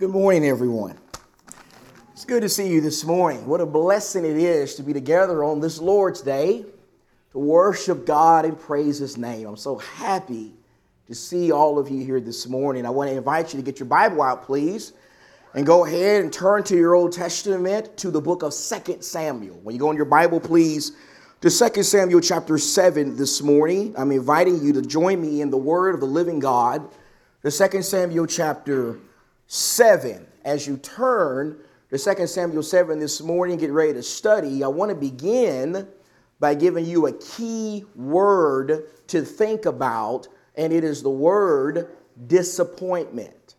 Good morning, everyone. It's good to see you this morning. What a blessing it is to be together on this Lord's Day to worship God and praise His name. I'm so happy to see all of you here this morning. I want to invite you to get your Bible out, please, and go ahead and turn to your Old Testament to the book of Second Samuel. When you go in your Bible, please, to Second Samuel chapter 7 this morning. I'm inviting you to join me in the Word of the living God, the Second Samuel chapter 7. As you turn to 2 Samuel 7 this morning, get ready to study, I want to begin by giving you a key word to think about, and it is the word disappointment.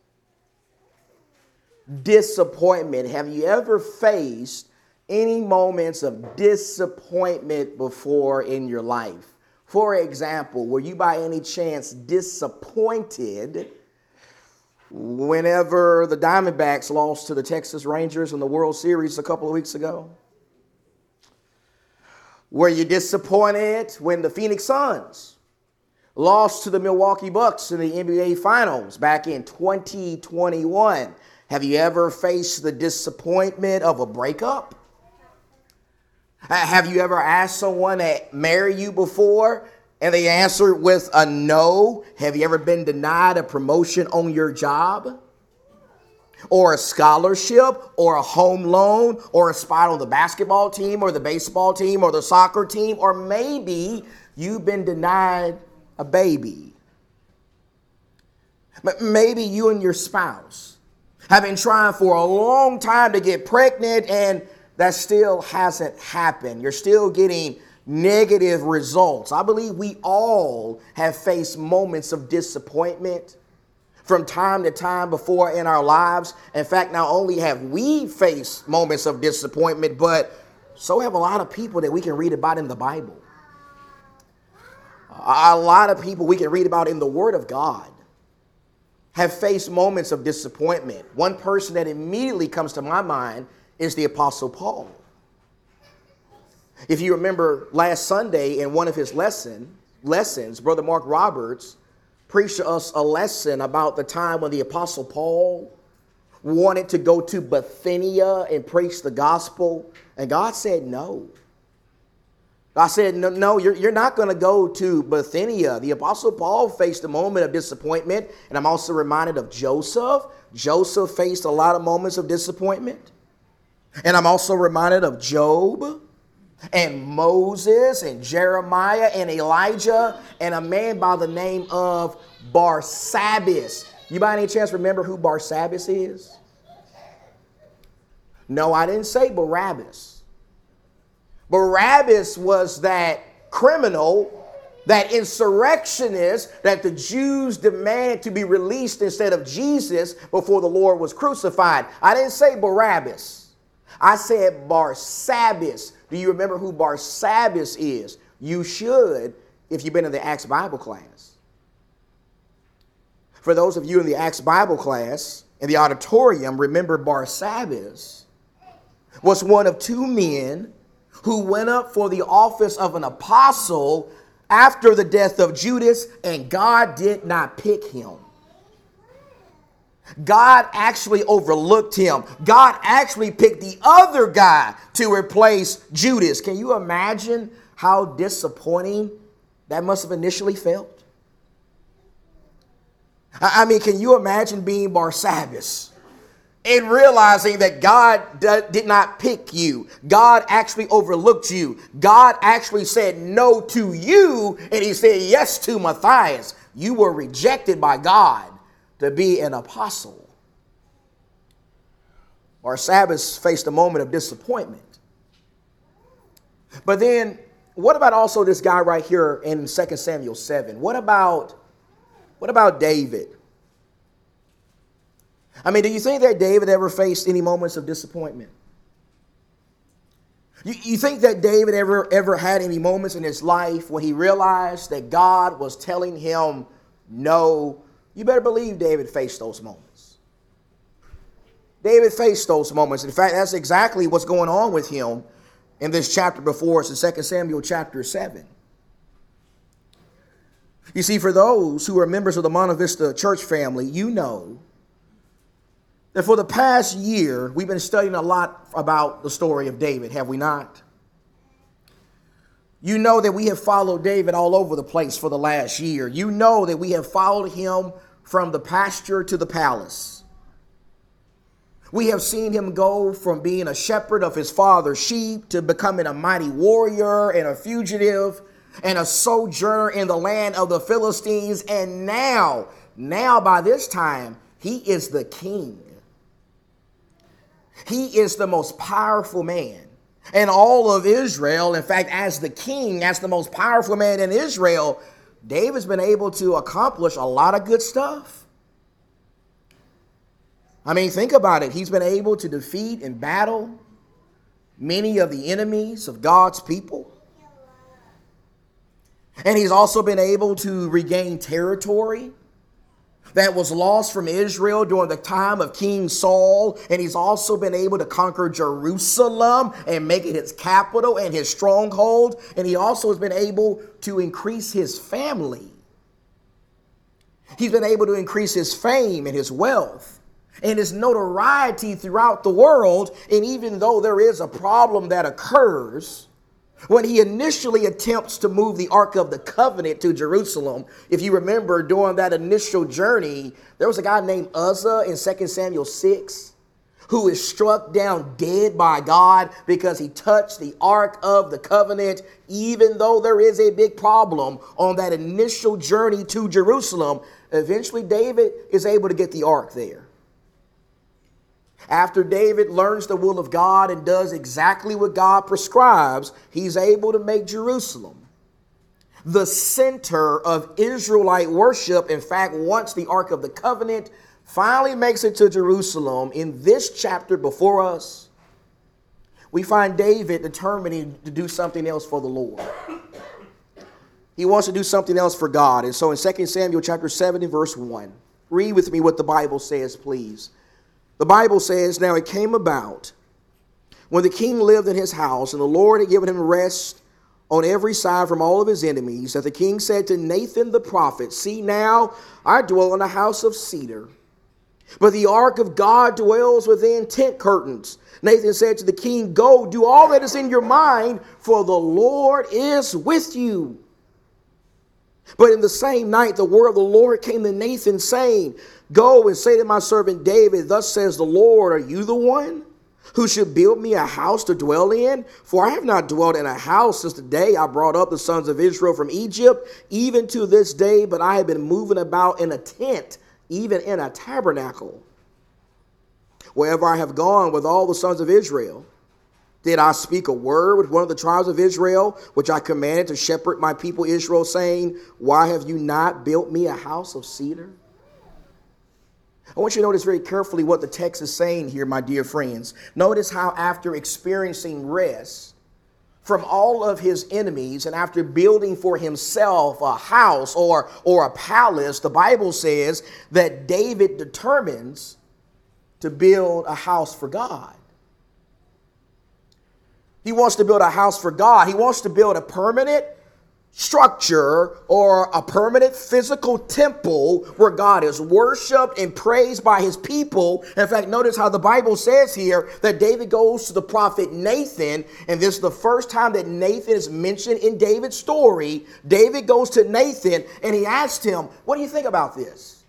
Disappointment. Have you ever faced any moments of disappointment before in your life? For example, were you by any chance disappointed? Whenever the Diamondbacks lost to the Texas Rangers in the World Series a couple of weeks ago? Were you disappointed when the Phoenix Suns lost to the Milwaukee Bucks in the NBA Finals back in 2021? Have you ever faced the disappointment of a breakup? Have you ever asked someone to marry you before and they answered with a no. Have you ever been denied a promotion on your job? Or a scholarship, or a home loan, or a spot on the basketball team, or the baseball team, or the soccer team, or maybe you've been denied a baby. But maybe you and your spouse have been trying for a long time to get pregnant, and that still hasn't happened. You're still getting negative results. I believe we all have faced moments of disappointment from time to time before in our lives. In fact, not only have we faced moments of disappointment, but so have a lot of people that we can read about in the Bible. A lot of people we can read about in the Word of God have faced moments of disappointment. One person that immediately comes to my mind is the Apostle Paul. If you remember last Sunday in one of his lesson, lessons, Brother Mark Roberts preached to us a lesson about the time when the Apostle Paul wanted to go to Bithynia and preach the gospel, and God said no. God said, No, no you're, you're not going to go to Bithynia. The Apostle Paul faced a moment of disappointment, and I'm also reminded of Joseph. Joseph faced a lot of moments of disappointment. And I'm also reminded of Job and Moses and Jeremiah and Elijah and a man by the name of Barsabbas. You by any chance remember who Barsabbas is? No, I didn't say Barabbas. Barabbas was that criminal, that insurrectionist that the Jews demanded to be released instead of Jesus before the Lord was crucified. I didn't say Barabbas. I said Barsabbas do you remember who Barsabbas is? You should if you've been in the Acts Bible class. For those of you in the Acts Bible class, in the auditorium, remember Barsabbas was one of two men who went up for the office of an apostle after the death of Judas, and God did not pick him. God actually overlooked him. God actually picked the other guy to replace Judas. Can you imagine how disappointing that must have initially felt? I mean, can you imagine being Barsabbas? and realizing that God did not pick you. God actually overlooked you. God actually said no to you, and he said yes to Matthias. You were rejected by God to be an apostle. Barsabbas faced a moment of disappointment. But then, what about also this guy right here in 2 Samuel 7? What about what about David? I mean, do you think that David ever faced any moments of disappointment? You, you think that David ever ever had any moments in his life when he realized that God was telling him no you better believe David faced those moments. David faced those moments. In fact, that's exactly what's going on with him in this chapter before us in 2 Samuel chapter 7. You see, for those who are members of the Monte Vista church family, you know that for the past year, we've been studying a lot about the story of David, have we not? You know that we have followed David all over the place for the last year. You know that we have followed him from the pasture to the palace. We have seen him go from being a shepherd of his father's sheep to becoming a mighty warrior and a fugitive and a sojourner in the land of the Philistines. And now, now by this time, he is the king. He is the most powerful man in all of Israel. In fact, as the king, as the most powerful man in Israel, David's been able to accomplish a lot of good stuff. I mean, think about it. He's been able to defeat in battle many of the enemies of God's people. And he's also been able to regain territory that was lost from Israel during the time of King Saul. And he's also been able to conquer Jerusalem and make it his capital and his stronghold. And he also has been able to increase his family. He's been able to increase his fame and his wealth and his notoriety throughout the world. And even though there is a problem that occurs, when he initially attempts to move the Ark of the Covenant to Jerusalem, if you remember during that initial journey, there was a guy named Uzzah in 2 Samuel 6 who is struck down dead by God because he touched the Ark of the Covenant, even though there is a big problem on that initial journey to Jerusalem. Eventually, David is able to get the Ark there. After David learns the will of God and does exactly what God prescribes, he's able to make Jerusalem the center of Israelite worship. In fact, once the Ark of the Covenant finally makes it to Jerusalem, in this chapter before us, we find David determining to do something else for the Lord. He wants to do something else for God. And so in 2 Samuel chapter 7 and verse 1, read with me what the Bible says, please. The Bible says, Now it came about when the king lived in his house, and the Lord had given him rest on every side from all of his enemies, that the king said to Nathan the prophet, See now, I dwell in a house of cedar, but the ark of God dwells within tent curtains. Nathan said to the king, Go, do all that is in your mind, for the Lord is with you. But in the same night, the word of the Lord came to Nathan, saying, Go and say to my servant David, Thus says the Lord, Are you the one who should build me a house to dwell in? For I have not dwelt in a house since the day I brought up the sons of Israel from Egypt, even to this day, but I have been moving about in a tent, even in a tabernacle. Wherever I have gone with all the sons of Israel, did I speak a word with one of the tribes of Israel, which I commanded to shepherd my people Israel, saying, Why have you not built me a house of cedar? I want you to notice very carefully what the text is saying here, my dear friends. Notice how, after experiencing rest from all of his enemies and after building for himself a house or, or a palace, the Bible says that David determines to build a house for God. He wants to build a house for God. He wants to build a permanent structure or a permanent physical temple where God is worshiped and praised by his people. In fact, notice how the Bible says here that David goes to the prophet Nathan, and this is the first time that Nathan is mentioned in David's story. David goes to Nathan and he asked him, What do you think about this?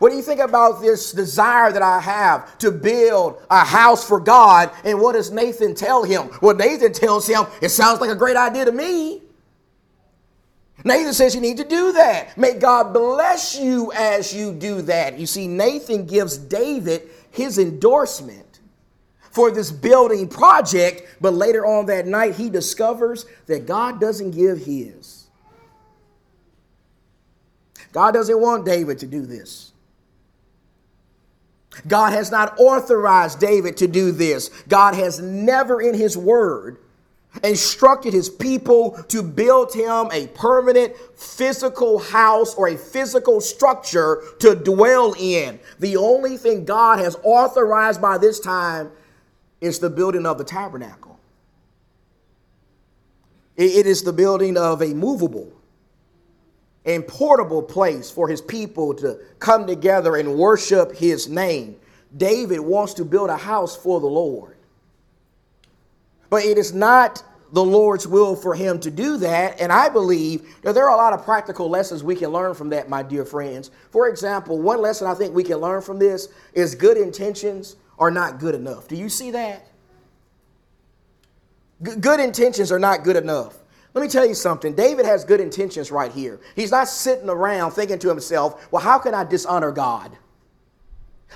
What do you think about this desire that I have to build a house for God? And what does Nathan tell him? Well, Nathan tells him, It sounds like a great idea to me. Nathan says you need to do that. May God bless you as you do that. You see, Nathan gives David his endorsement for this building project, but later on that night, he discovers that God doesn't give his. God doesn't want David to do this. God has not authorized David to do this. God has never in his word instructed his people to build him a permanent physical house or a physical structure to dwell in. The only thing God has authorized by this time is the building of the tabernacle. It is the building of a movable and portable place for his people to come together and worship his name. David wants to build a house for the Lord. But it is not the Lord's will for him to do that. And I believe that there are a lot of practical lessons we can learn from that, my dear friends. For example, one lesson I think we can learn from this is good intentions are not good enough. Do you see that? G- good intentions are not good enough. Let me tell you something. David has good intentions right here. He's not sitting around thinking to himself, well, how can I dishonor God?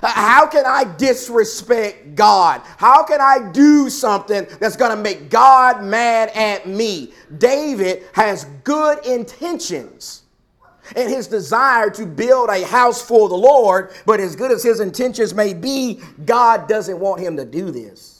How can I disrespect God? How can I do something that's going to make God mad at me? David has good intentions and his desire to build a house for the Lord, but as good as his intentions may be, God doesn't want him to do this.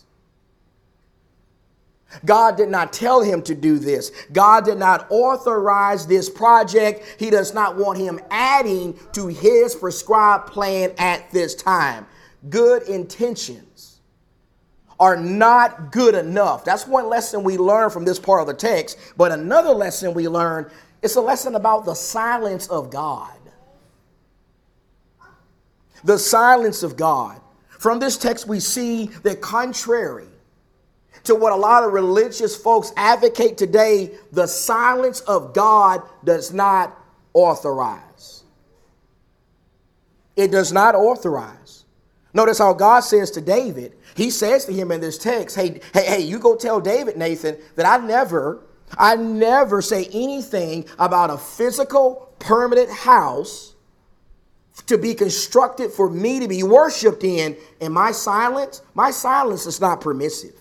God did not tell him to do this. God did not authorize this project. He does not want him adding to his prescribed plan at this time. Good intentions are not good enough. That's one lesson we learn from this part of the text. But another lesson we learn is a lesson about the silence of God. The silence of God. From this text, we see that contrary to what a lot of religious folks advocate today, the silence of God does not authorize. It does not authorize. Notice how God says to David, He says to him in this text, Hey, hey, hey, you go tell David, Nathan, that I never, I never say anything about a physical, permanent house to be constructed for me to be worshiped in. And my silence, my silence is not permissive.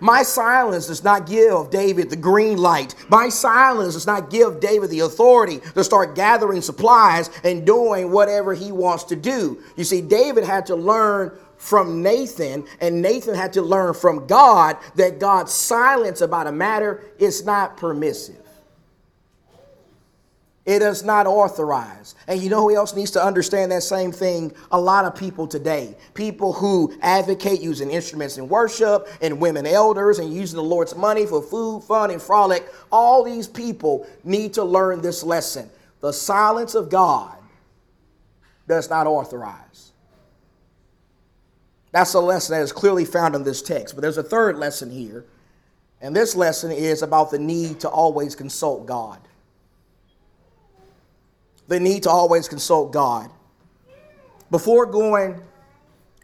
My silence does not give David the green light. My silence does not give David the authority to start gathering supplies and doing whatever he wants to do. You see, David had to learn from Nathan, and Nathan had to learn from God that God's silence about a matter is not permissive. It is not authorized. And you know who else needs to understand that same thing? A lot of people today. People who advocate using instruments in worship and women elders and using the Lord's money for food, fun, and frolic. All these people need to learn this lesson. The silence of God does not authorize. That's a lesson that is clearly found in this text. But there's a third lesson here. And this lesson is about the need to always consult God the need to always consult God. Before going,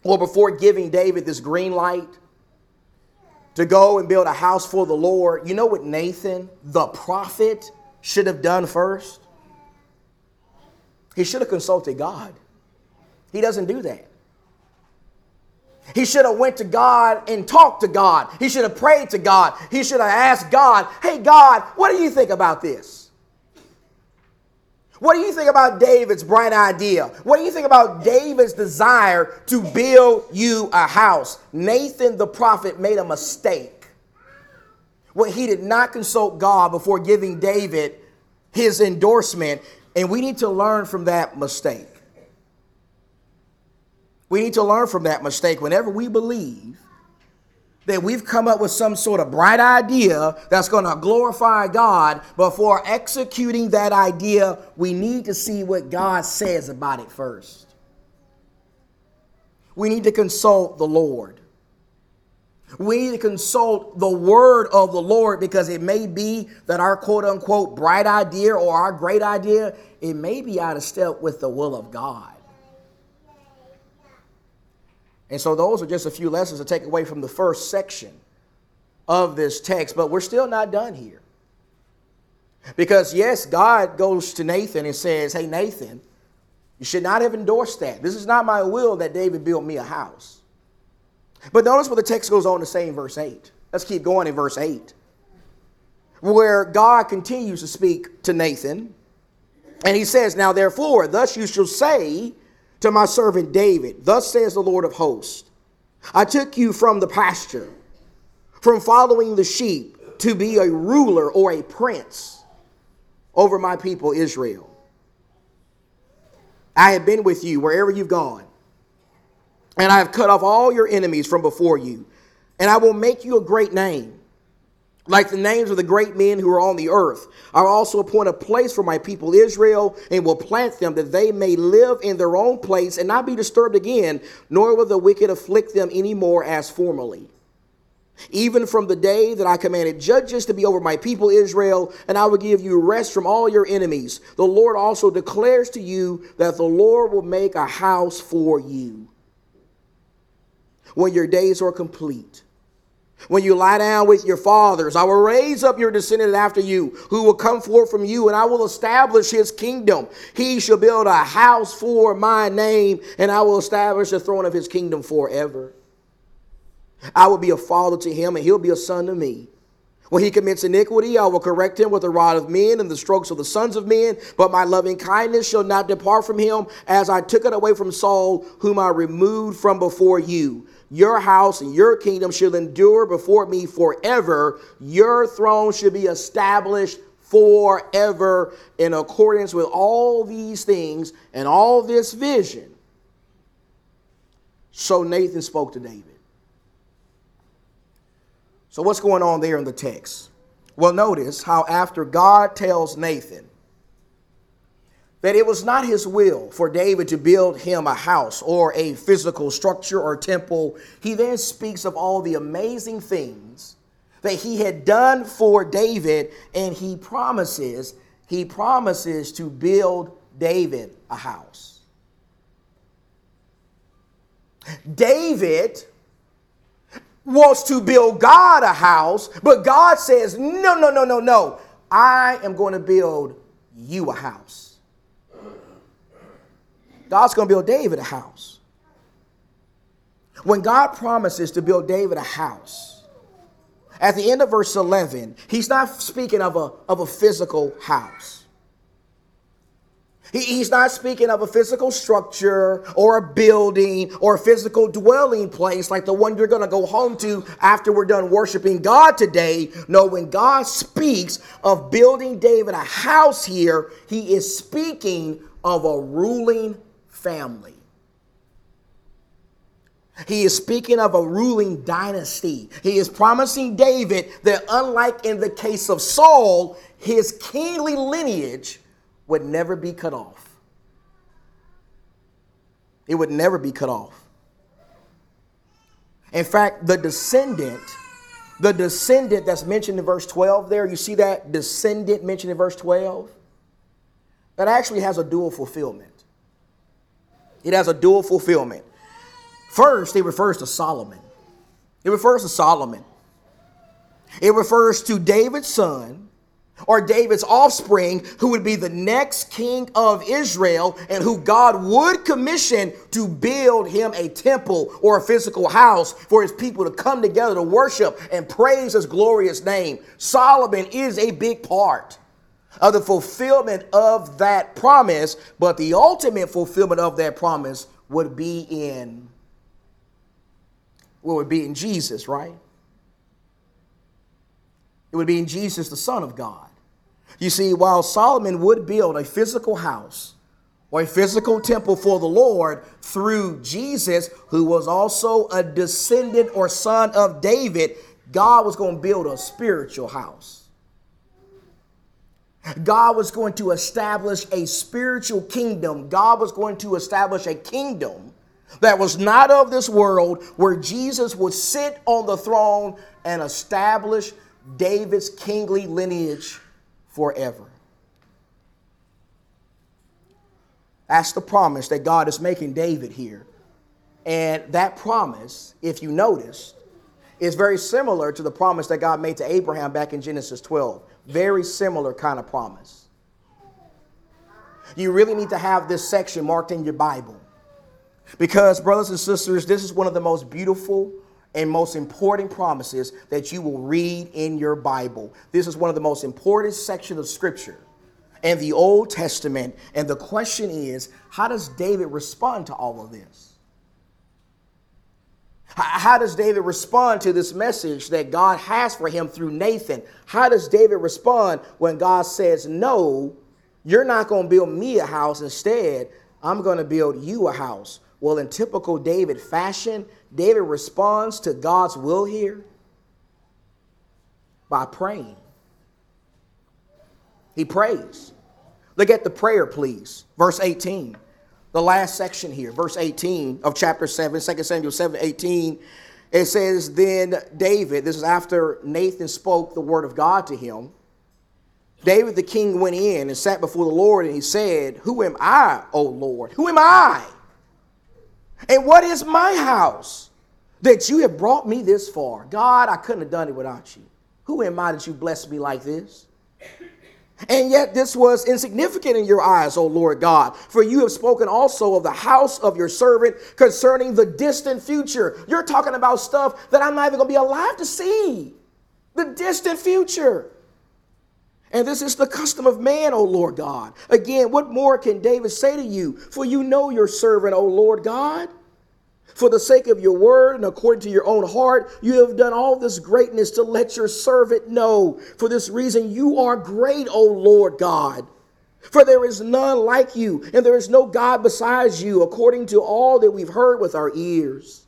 or before giving David this green light to go and build a house for the Lord, you know what Nathan, the prophet, should have done first? He should have consulted God. He doesn't do that. He should have went to God and talked to God. He should have prayed to God. He should have asked God, "Hey God, what do you think about this?" What do you think about David's bright idea? What do you think about David's desire to build you a house? Nathan the prophet made a mistake when he did not consult God before giving David his endorsement, and we need to learn from that mistake. We need to learn from that mistake whenever we believe that we've come up with some sort of bright idea that's going to glorify God, but for executing that idea, we need to see what God says about it first. We need to consult the Lord. We need to consult the word of the Lord because it may be that our quote unquote bright idea or our great idea, it may be out of step with the will of God. And so those are just a few lessons to take away from the first section of this text, but we're still not done here. Because, yes, God goes to Nathan and says, Hey, Nathan, you should not have endorsed that. This is not my will that David build me a house. But notice what the text goes on to say in verse 8. Let's keep going in verse 8, where God continues to speak to Nathan. And he says, Now therefore, thus you shall say to my servant David, Thus says the Lord of hosts I took you from the pasture, from following the sheep, to be a ruler or a prince over my people Israel. I have been with you wherever you've gone, and I have cut off all your enemies from before you, and I will make you a great name like the names of the great men who are on the earth. I will also appoint a place for my people Israel and will plant them that they may live in their own place and not be disturbed again, nor will the wicked afflict them any more as formerly. Even from the day that I commanded judges to be over my people Israel, and I will give you rest from all your enemies. The Lord also declares to you that the Lord will make a house for you when your days are complete when you lie down with your fathers, I will raise up your descendant after you, who will come forth from you, and I will establish his kingdom. He shall build a house for my name, and I will establish the throne of his kingdom forever. I will be a father to him, and he'll be a son to me. When he commits iniquity, I will correct him with the rod of men and the strokes of the sons of men. But my loving kindness shall not depart from him, as I took it away from Saul, whom I removed from before you. Your house and your kingdom shall endure before me forever. Your throne should be established forever in accordance with all these things and all this vision. So Nathan spoke to David. So, what's going on there in the text? Well, notice how after God tells Nathan, that it was not his will for David to build him a house or a physical structure or temple. He then speaks of all the amazing things that he had done for David, and he promises, he promises to build David a house. David wants to build God a house, but God says, No, no, no, no, no. I am going to build you a house. God's going to build David a house. When God promises to build David a house, at the end of verse 11, he's not speaking of a, of a physical house. He, he's not speaking of a physical structure or a building or a physical dwelling place like the one you're going to go home to after we're done worshiping God today. No, when God speaks of building David a house here, he is speaking of a ruling family. He is speaking of a ruling dynasty. He is promising David that, unlike in the case of Saul, his kingly lineage would never be cut off. It would never be cut off. In fact, the descendant, the descendant that's mentioned in verse 12 there, you see that descendant mentioned in verse 12? That actually has a dual fulfillment. It has a dual fulfillment. First, it refers to Solomon. It refers to Solomon. It refers to David's son or David's offspring who would be the next king of Israel and who God would commission to build him a temple or a physical house for his people to come together to worship and praise his glorious name. Solomon is a big part of the fulfillment of that promise, but the ultimate fulfillment of that promise would be in well, would be in Jesus, right? It would be in Jesus, the Son of God. You see, while Solomon would build a physical house or a physical temple for the Lord through Jesus, who was also a descendant or son of David, God was going to build a spiritual house. God was going to establish a spiritual kingdom. God was going to establish a kingdom that was not of this world, where Jesus would sit on the throne and establish David's kingly lineage forever. That's the promise that God is making David here. And that promise, if you notice, is very similar to the promise that God made to Abraham back in Genesis 12. Very similar kind of promise. You really need to have this section marked in your Bible. Because, brothers and sisters, this is one of the most beautiful and most important promises that you will read in your Bible. This is one of the most important sections of Scripture and the Old Testament. And the question is how does David respond to all of this? How does David respond to this message that God has for him through Nathan? How does David respond when God says, No, you're not going to build me a house. Instead, I'm going to build you a house. Well, in typical David fashion, David responds to God's will here. By praying. He prays. Look at the prayer, please. Verse 18. The last section here, verse 18 of chapter 7, 2 Samuel 7 18. It says, Then David, this is after Nathan spoke the word of God to him. David the king went in and sat before the Lord, and he said, Who am I, O Lord? Who am I? And what is my house that you have brought me this far? God, I couldn't have done it without you. Who am I that you blessed me like this? And yet this was insignificant in your eyes, O Lord God, for you have spoken also of the house of your servant concerning the distant future. You're talking about stuff that I'm not even going to be alive to see. The distant future. And this is the custom of man, O Lord God. Again, what more can David say to you? For you know your servant, O Lord God. For the sake of your word and according to your own heart, you have done all this greatness to let your servant know. For this reason, you are great, O Lord God. For there is none like you, and there is no God besides you, according to all that we've heard with our ears.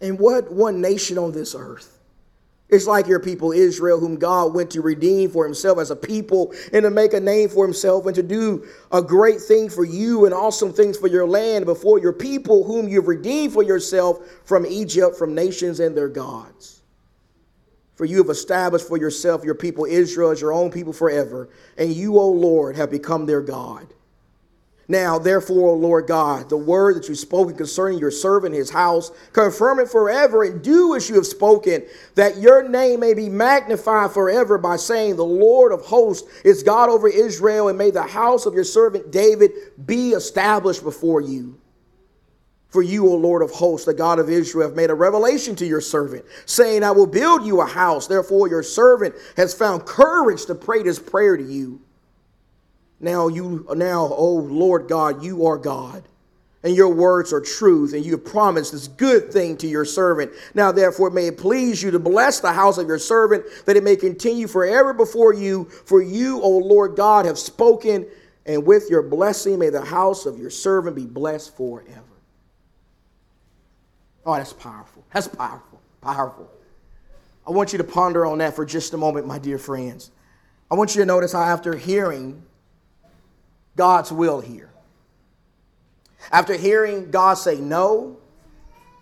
And what one nation on this earth it's like your people Israel, whom God went to redeem for himself as a people and to make a name for himself and to do a great thing for you and awesome things for your land before your people, whom you've redeemed for yourself from Egypt, from nations and their gods. For you have established for yourself your people Israel as your own people forever, and you, O Lord, have become their God. Now, therefore, O Lord God, the word that you've spoken concerning your servant, his house, confirm it forever and do as you have spoken, that your name may be magnified forever by saying, The Lord of hosts is God over Israel, and may the house of your servant David be established before you. For you, O Lord of hosts, the God of Israel, have made a revelation to your servant, saying, I will build you a house. Therefore, your servant has found courage to pray this prayer to you. Now you now, oh Lord God, you are God. And your words are truth, and you have promised this good thing to your servant. Now, therefore, may it please you to bless the house of your servant, that it may continue forever before you. For you, O Lord God, have spoken, and with your blessing may the house of your servant be blessed forever. Oh, that's powerful. That's powerful. Powerful. I want you to ponder on that for just a moment, my dear friends. I want you to notice how, after hearing God's will here. After hearing God say, No,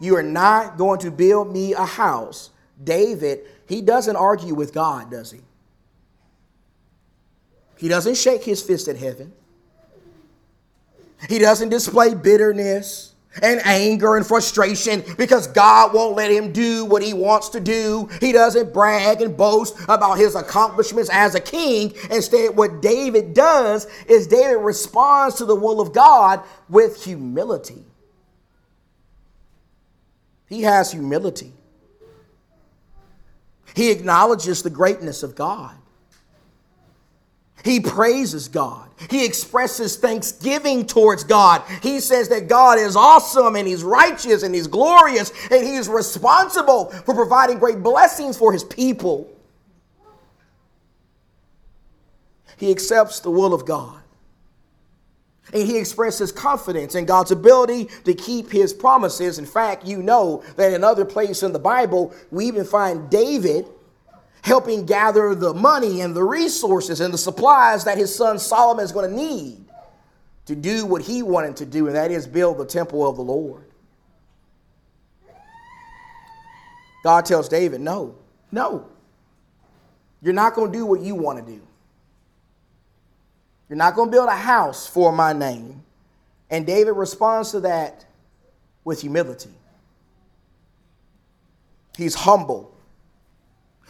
you are not going to build me a house, David, he doesn't argue with God, does he? He doesn't shake his fist at heaven. He doesn't display bitterness and anger and frustration because God won't let him do what he wants to do. He doesn't brag and boast about his accomplishments as a king. Instead, what David does is David responds to the will of God with humility. He has humility. He acknowledges the greatness of God. He praises God. He expresses thanksgiving towards God. He says that God is awesome and He's righteous and He's glorious and He's responsible for providing great blessings for His people. He accepts the will of God. And he expresses confidence in God's ability to keep his promises. In fact, you know that in other places in the Bible, we even find David helping gather the money and the resources and the supplies that his son Solomon is going to need to do what he wanted to do, and that is build the temple of the Lord. God tells David, No, no. You're not going to do what you want to do. You're not going to build a house for my name. And David responds to that with humility. He's humble.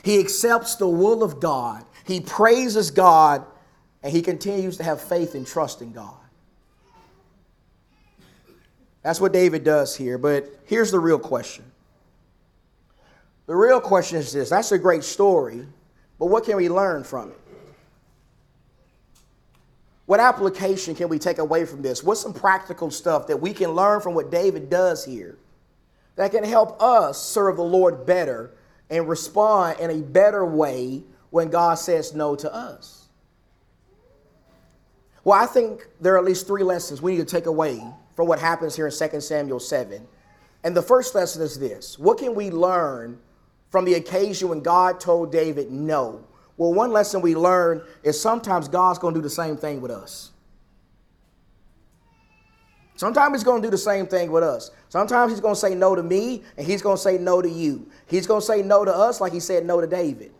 He accepts the will of God. He praises God and he continues to have faith and trust in God. That's what David does here. But here's the real question. The real question is this that's a great story, but what can we learn from it? What application can we take away from this? What's some practical stuff that we can learn from what David does here that can help us serve the Lord better and respond in a better way when God says no to us? Well, I think there are at least three lessons we need to take away from what happens here in 2 Samuel 7. And the first lesson is this What can we learn from the occasion when God told David no. Well, one lesson we learn is sometimes God's going to do the same thing with us. Sometimes he's going to do the same thing with us. Sometimes he's going to say no to me and he's going to say no to you. He's going to say no to us like he said no to David.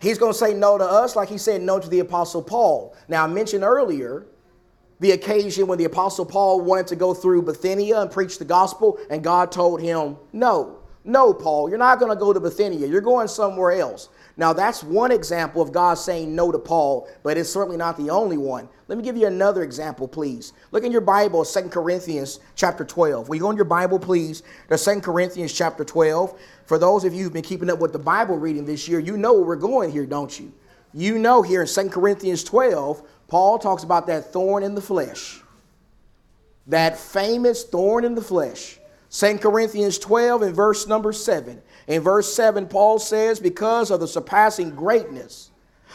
He's going to say no to us like he said no to the Apostle Paul. Now, I mentioned earlier the occasion when the Apostle Paul wanted to go through Bithynia and preach the gospel, and God told him, No, no, Paul, you're not going to go to Bithynia. You're going somewhere else. Now, that's one example of God saying no to Paul, but it's certainly not the only one. Let me give you another example, please. Look in your Bible, Second Corinthians chapter 12. Will you go in your Bible, please, to Second Corinthians chapter 12. For those of you who've been keeping up with the Bible reading this year, you know where we're going here, don't you? You know here in Second Corinthians 12, Paul talks about that thorn in the flesh. That famous thorn in the flesh. 2 Corinthians 12 and verse number 7. In verse 7, Paul says, Because of the surpassing greatness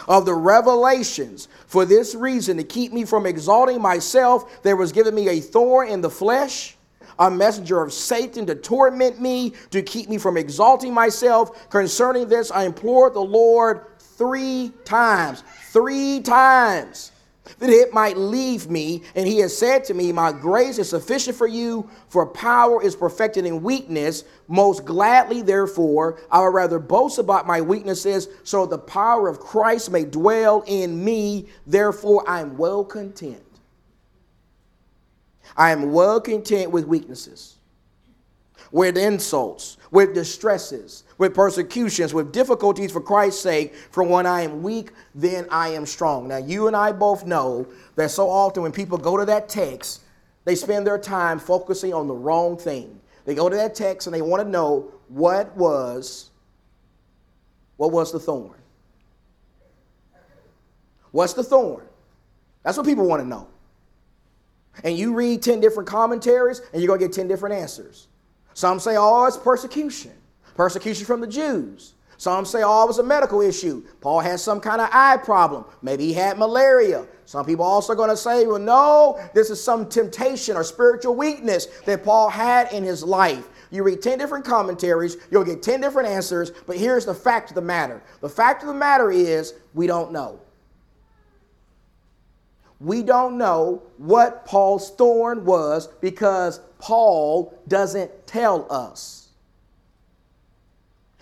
of the revelations, for this reason, to keep me from exalting myself, there was given me a thorn in the flesh, a messenger of Satan to torment me, to keep me from exalting myself. Concerning this, I implored the Lord three times. Three times that it might leave me. And he has said to me, My grace is sufficient for you, for power is perfected in weakness. Most gladly, therefore, I would rather boast about my weaknesses, so the power of Christ may dwell in me. Therefore, I am well content. I am well content with weaknesses, with insults, with distresses, with persecutions, with difficulties for Christ's sake. For when I am weak, then I am strong. Now, you and I both know that so often when people go to that text, they spend their time focusing on the wrong thing. They go to that text and they want to know what was what was the thorn? What's the thorn? That's what people want to know. And you read 10 different commentaries and you're going to get 10 different answers. Some say, oh, it's persecution, persecution from the Jews. Some say, oh, it was a medical issue. Paul had some kind of eye problem. Maybe he had malaria. Some people also going to say, well, no, this is some temptation or spiritual weakness that Paul had in his life. You read 10 different commentaries, you'll get 10 different answers, but here's the fact of the matter. The fact of the matter is, we don't know. We don't know what Paul's thorn was because Paul doesn't tell us.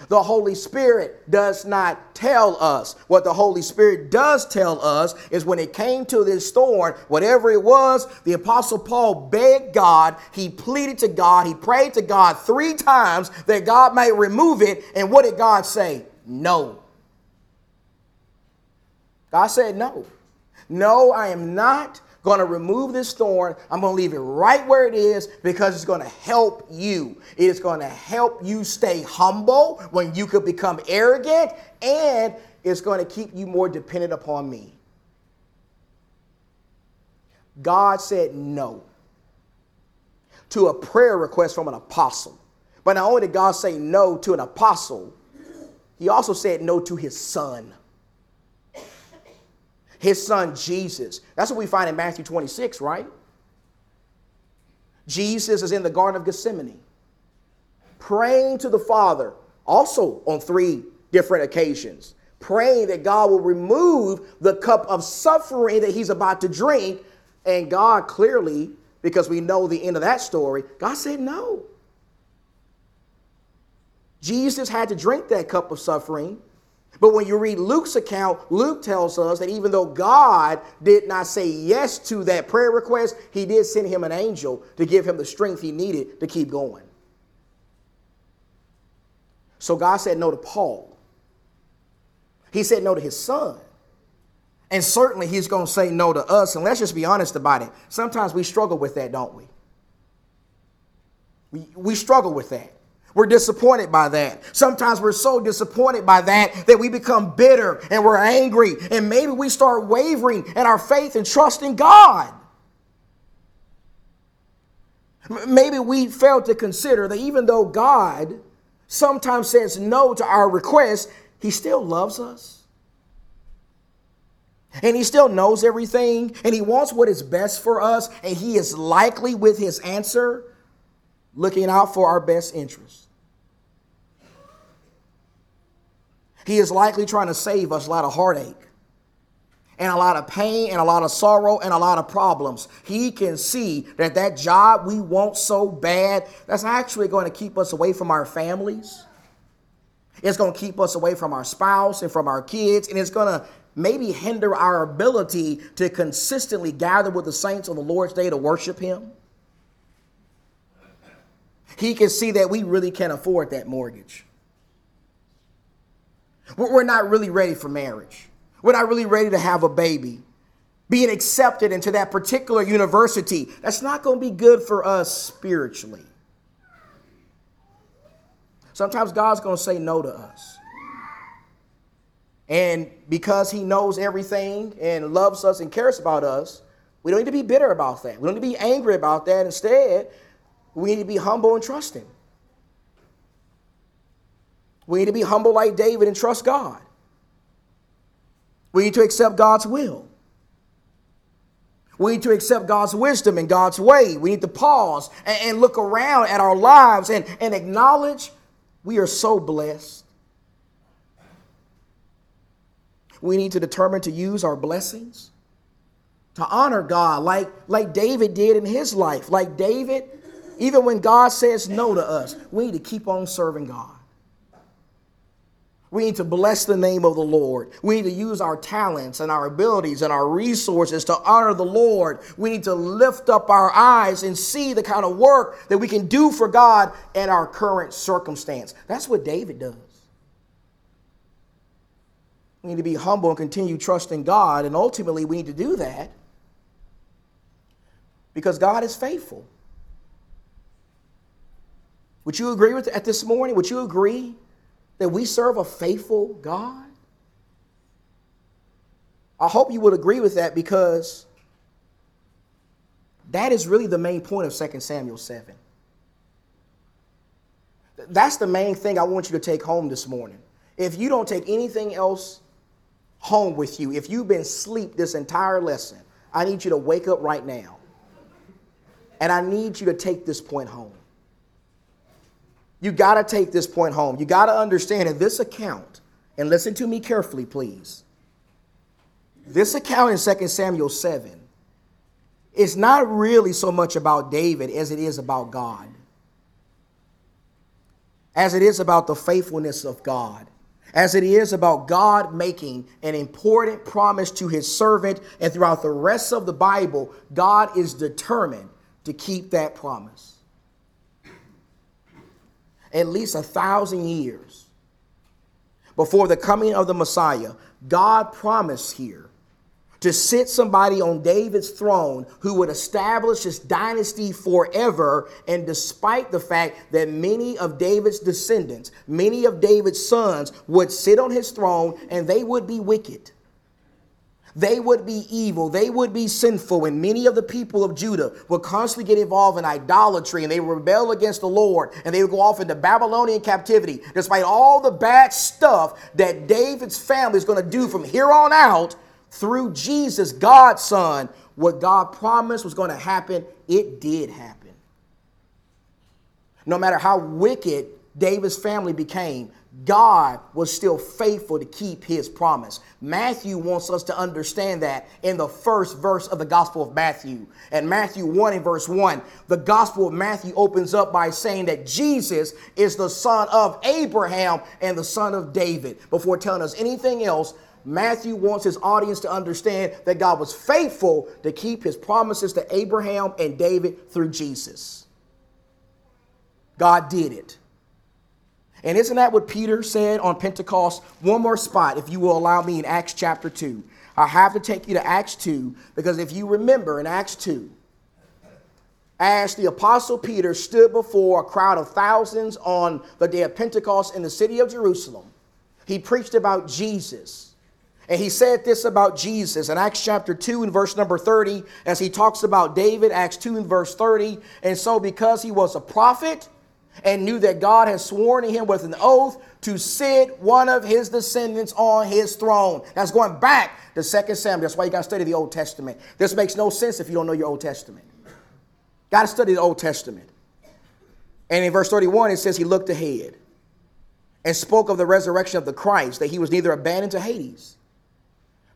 The Holy Spirit does not tell us. What the Holy Spirit does tell us is when it came to this thorn, whatever it was, the Apostle Paul begged God, he pleaded to God, he prayed to God three times that God might remove it. And what did God say? No. God said no. No, I am not going to remove this thorn. I'm going to leave it right where it is because it's going to help you. It is going to help you stay humble when you could become arrogant, and it's going to keep you more dependent upon me. God said no to a prayer request from an apostle. But not only did God say no to an apostle, he also said no to his son his son Jesus. That's what we find in Matthew 26, right? Jesus is in the Garden of Gethsemane, praying to the Father, also on three different occasions, praying that God will remove the cup of suffering that he's about to drink. And God clearly, because we know the end of that story, God said no. Jesus had to drink that cup of suffering but when you read Luke's account, Luke tells us that even though God did not say yes to that prayer request, he did send him an angel to give him the strength he needed to keep going. So God said no to Paul. He said no to his son. And certainly he's going to say no to us. And let's just be honest about it. Sometimes we struggle with that, don't we? We, we struggle with that. We're disappointed by that. Sometimes we're so disappointed by that that we become bitter and we're angry, and maybe we start wavering in our faith and trust in God. Maybe we fail to consider that even though God sometimes says no to our requests, He still loves us. And He still knows everything, and He wants what is best for us, and He is likely with His answer looking out for our best interest. He is likely trying to save us a lot of heartache and a lot of pain and a lot of sorrow and a lot of problems. He can see that that job we want so bad, that's actually going to keep us away from our families. It's going to keep us away from our spouse and from our kids, and it's going to maybe hinder our ability to consistently gather with the saints on the Lord's day to worship Him. He can see that we really can't afford that mortgage. We're not really ready for marriage. We're not really ready to have a baby. Being accepted into that particular university, that's not going to be good for us spiritually. Sometimes God's going to say no to us. And because He knows everything and loves us and cares about us, we don't need to be bitter about that. We don't need to be angry about that. Instead, we need to be humble and trusting. We need to be humble like David and trust God. We need to accept God's will. We need to accept God's wisdom and God's way. We need to pause and, and look around at our lives and, and acknowledge we are so blessed. We need to determine to use our blessings to honor God like, like David did in his life. Like David, even when God says no to us, we need to keep on serving God. We need to bless the name of the Lord. We need to use our talents and our abilities and our resources to honor the Lord. We need to lift up our eyes and see the kind of work that we can do for God in our current circumstance. That's what David does. We need to be humble and continue trusting God, and ultimately, we need to do that because God is faithful. Would you agree with at this morning? Would you agree that we serve a faithful God? I hope you would agree with that because that is really the main point of 2 Samuel 7. That's the main thing I want you to take home this morning. If you don't take anything else home with you, if you've been asleep this entire lesson, I need you to wake up right now. And I need you to take this point home. You got to take this point home. You got to understand in this account, and listen to me carefully, please. This account in 2 Samuel 7 is not really so much about David as it is about God, as it is about the faithfulness of God, as it is about God making an important promise to his servant. And throughout the rest of the Bible, God is determined to keep that promise at least a thousand years before the coming of the Messiah, God promised here to sit somebody on David's throne who would establish his dynasty forever. And despite the fact that many of David's descendants, many of David's sons would sit on his throne and they would be wicked. They would be evil, they would be sinful, and many of the people of Judah would constantly get involved in idolatry and they would rebel against the Lord and they would go off into Babylonian captivity. Despite all the bad stuff that David's family is going to do from here on out through Jesus, God's Son, what God promised was going to happen, it did happen. No matter how wicked David's family became, God was still faithful to keep his promise. Matthew wants us to understand that in the first verse of the Gospel of Matthew. And Matthew 1 and verse 1, the Gospel of Matthew opens up by saying that Jesus is the son of Abraham and the son of David. Before telling us anything else, Matthew wants his audience to understand that God was faithful to keep his promises to Abraham and David through Jesus. God did it. And isn't that what Peter said on Pentecost? One more spot, if you will allow me, in Acts chapter 2. I have to take you to Acts 2 because if you remember in Acts 2, as the apostle Peter stood before a crowd of thousands on the day of Pentecost in the city of Jerusalem, he preached about Jesus. And he said this about Jesus in Acts chapter 2 and verse number 30, as he talks about David, Acts 2 and verse 30. And so, because he was a prophet, and knew that God had sworn to him with an oath to sit one of his descendants on his throne. That's going back to 2 Samuel. That's why you got to study the Old Testament. This makes no sense if you don't know your Old Testament. Got to study the Old Testament. And in verse 31, it says he looked ahead. and spoke of the resurrection of the Christ, that he was neither abandoned to Hades,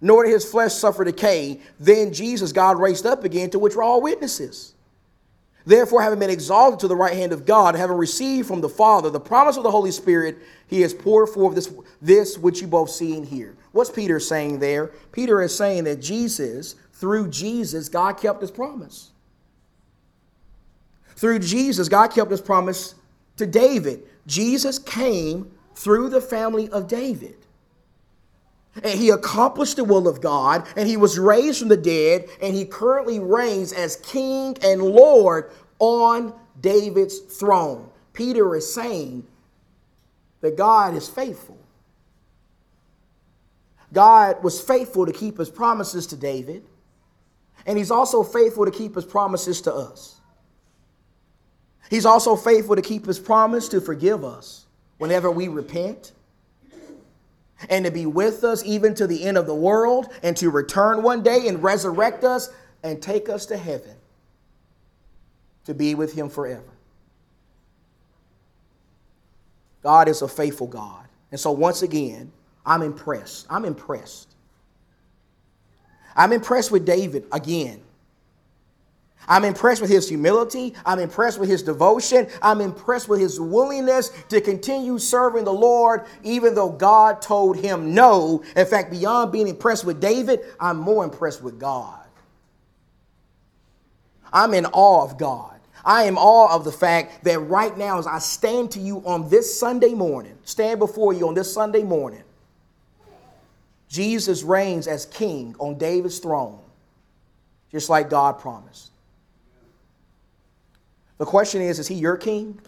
nor did his flesh suffer decay. Then Jesus God raised up again, to which we're all witnesses. Therefore, having been exalted to the right hand of God, having received from the Father the promise of the Holy Spirit, he has poured forth this, this which you both see and hear. What's Peter saying there? Peter is saying that Jesus, through Jesus, God kept his promise. Through Jesus, God kept his promise to David. Jesus came through the family of David. And he accomplished the will of God, and he was raised from the dead, and he currently reigns as king and Lord on David's throne. Peter is saying that God is faithful. God was faithful to keep his promises to David, and he's also faithful to keep his promises to us. He's also faithful to keep his promise to forgive us whenever we repent and to be with us even to the end of the world and to return one day and resurrect us and take us to heaven to be with him forever. God is a faithful God. And so, once again, I'm impressed. I'm impressed. I'm impressed with David again. I'm impressed with his humility. I'm impressed with his devotion. I'm impressed with his willingness to continue serving the Lord, even though God told him no. In fact, beyond being impressed with David, I'm more impressed with God. I'm in awe of God. I am awe of the fact that right now, as I stand to you on this Sunday morning, stand before you on this Sunday morning, Jesus reigns as king on David's throne, just like God promised. The question is Is he your king?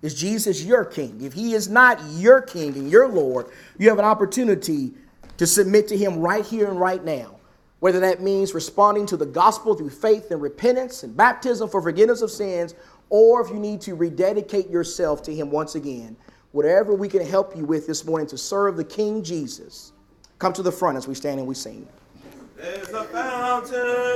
Is Jesus your king? If he is not your king and your Lord, you have an opportunity to submit to him right here and right now. Whether that means responding to the gospel through faith and repentance and baptism for forgiveness of sins, or if you need to rededicate yourself to him once again, whatever we can help you with this morning to serve the King Jesus, come to the front as we stand and we sing. There's a fountain.